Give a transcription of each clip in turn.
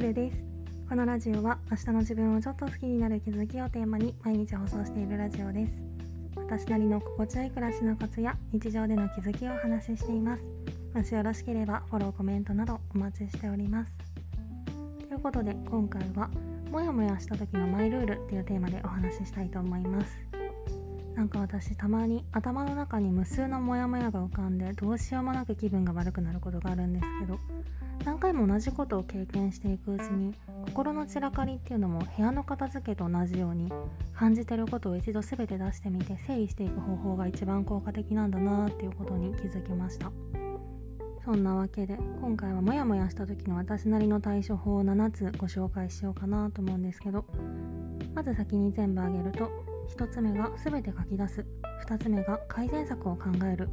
ルルです。このラジオは明日の自分をちょっと好きになる気づきをテーマに毎日放送しているラジオです。私なりの心地よい暮らしのコツや日常での気づきをお話ししています。もしよろしければフォローコメントなどお待ちしております。ということで今回はモヤモヤした時のマイルールっていうテーマでお話ししたいと思います。なんか私たまに頭の中に無数のモヤモヤが浮かんでどうしようもなく気分が悪くなることがあるんですけど何回も同じことを経験していくうちに心の散らかりっていうのも部屋の片付けと同じように感じてることを一度全て出してみて整理していく方法が一番効果的なんだなっていうことに気づきました。そんなわけで今回はモヤモヤした時の私なりの対処法を7つご紹介しようかなと思うんですけどまず先に全部あげると1つ目が全て書き出す。2つ目が改善策を考える。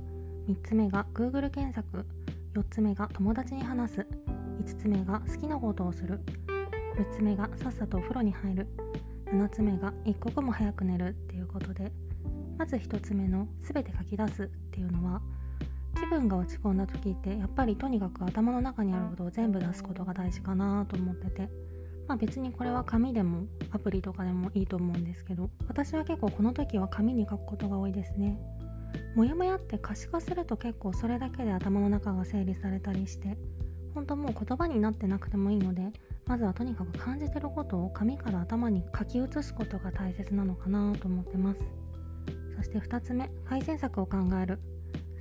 3つ目が Google 検索。4つ目が友達に話す。5つ目が好きなことをする。6つ目がさっさとお風呂に入る。7つ目が一刻も早く寝る。っていうことでまず1つ目の全て書き出す。っていうのは気分が落ち込んだ時ってやっぱりとにかく頭の中にあることを全部出すことが大事かなと思ってて。まあ別にこれは紙でもアプリとかでもいいと思うんですけど私は結構この時は紙に書くことが多いですね。モヤモヤって可視化すると結構それだけで頭の中が整理されたりして本当もう言葉になってなくてもいいのでまずはとにかく感じてることを紙から頭に書き写すことが大切なのかなと思ってます。そして2つ目改善策を考える。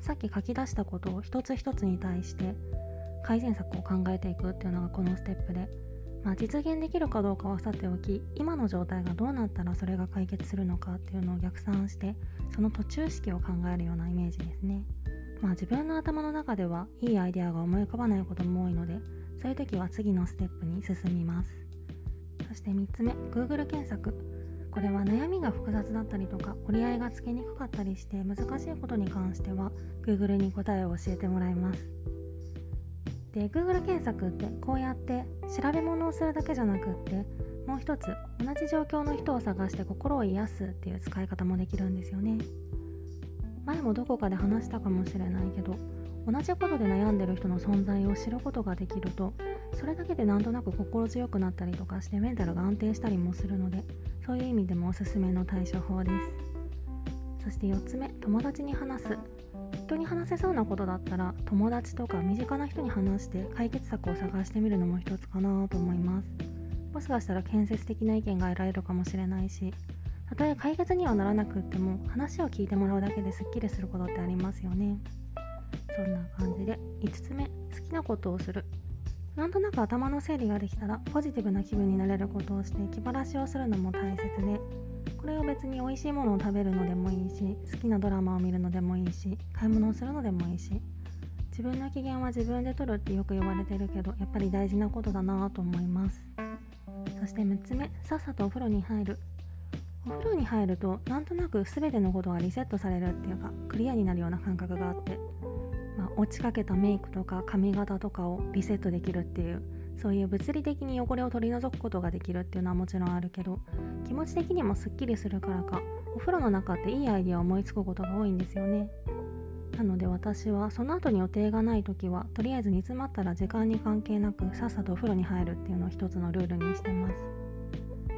さっき書き出したことを一つ一つに対して改善策を考えていくっていうのがこのステップでまあ、実現できるかどうかはさておき今の状態がどうなったらそれが解決するのかっていうのを逆算してその途中式を考えるようなイメージですね。まあ自分の頭の中ではいいアイデアが思い浮かばないことも多いのでそういう時は次のステップに進みます。そして3つ目 Google 検索これは悩みが複雑だったりとか折り合いがつけにくかったりして難しいことに関しては Google に答えを教えてもらいます。で Google 検索ってこうやって調べ物をするだけじゃなくってもう一つ同じ状況の人を探して心を癒すっていう使い方もできるんですよね。前もどこかで話したかもしれないけど同じことで悩んでる人の存在を知ることができるとそれだけでなんとなく心強くなったりとかしてメンタルが安定したりもするのでそういう意味でもおすすめの対処法です。そして4つ目友達に話す。人に話せそうなことだったら友達とか身近な人に話して解決策を探してみるのも一つかなと思います。もしかしたら建設的な意見が得られるかもしれないしたとえ解決にはならなくっても話を聞いてもらうだけですっきりすることってありますよね。そんな感じで5つ目好きなことをする。なんとなく頭の整理ができたらポジティブな気分になれることをして気晴らしをするのも大切でこれを別に美味しいものを食べるのでもいいし好きなドラマを見るのでもいいし買い物をするのでもいいし自分の機嫌は自分で取るってよく言われてるけどやっぱり大事なことだなと思います。そして6つ目さっさとお風呂に入る。お風呂に入るとなんとなく全てのことがリセットされるっていうかクリアになるような感覚があって、まあ、落ちかけたメイクとか髪型とかをリセットできるっていうそういう物理的に汚れを取り除くことができるっていうのはもちろんあるけど気持ち的にもすっきりするからかお風呂の中っていいアイデアを思いつくことが多いんですよね。なので私はその後に予定がない時はとりあえず煮詰まったら時間に関係なくさっさとお風呂に入るっていうのを一つのルールにしてます。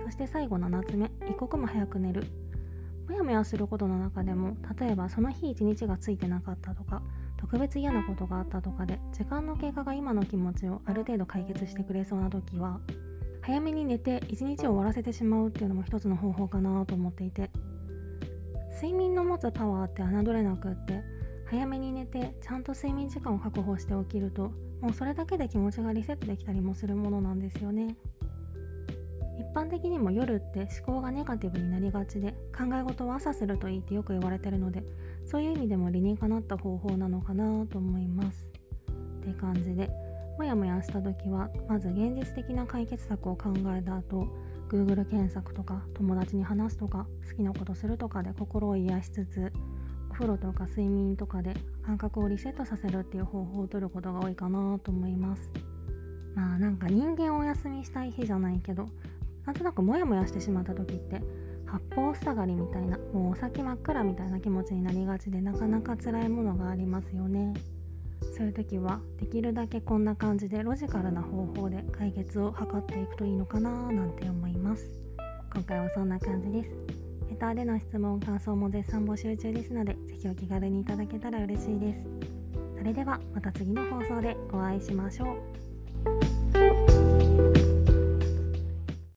そして最後7つ目一刻も早く寝る。もやもやすることの中でも例えばその日一日がついてなかったとか特別嫌なことがあったとかで時間の経過が今の気持ちをある程度解決してくれそうな時は早めに寝て一日を終わらせてしまうっていうのも一つの方法かなと思っていて睡眠の持つパワーって侮れなくって早めに寝てちゃんと睡眠時間を確保して起きるともうそれだけで気持ちがリセットできたりもするものなんですよね。一般的にも夜って思考がネガティブになりがちで考え事は朝するといいってよく言われてるのでそういう意味でも理にかなった方法なのかなと思います。って感じでもやもやした時はまず現実的な解決策を考えた後 Google 検索とか友達に話すとか好きなことするとかで心を癒しつつお風呂とか睡眠とかで感覚をリセットさせるっていう方法をとることが多いかなと思いますまあなんか人間をお休みしたい日じゃないけどなんとなくモヤモヤしてしまった時って八方塞がりみたいなもうお先真っ暗みたいな気持ちになりがちでなかなか辛いものがありますよね。そういう時はできるだけこんな感じでロジカルな方法で解決を図っていくといいのかななんて思います。今回はそんな感じです。レターでの質問感想も絶賛募集中ですので是非お気軽にいただけたら嬉しいです。それではまた次の放送でお会いしましょう。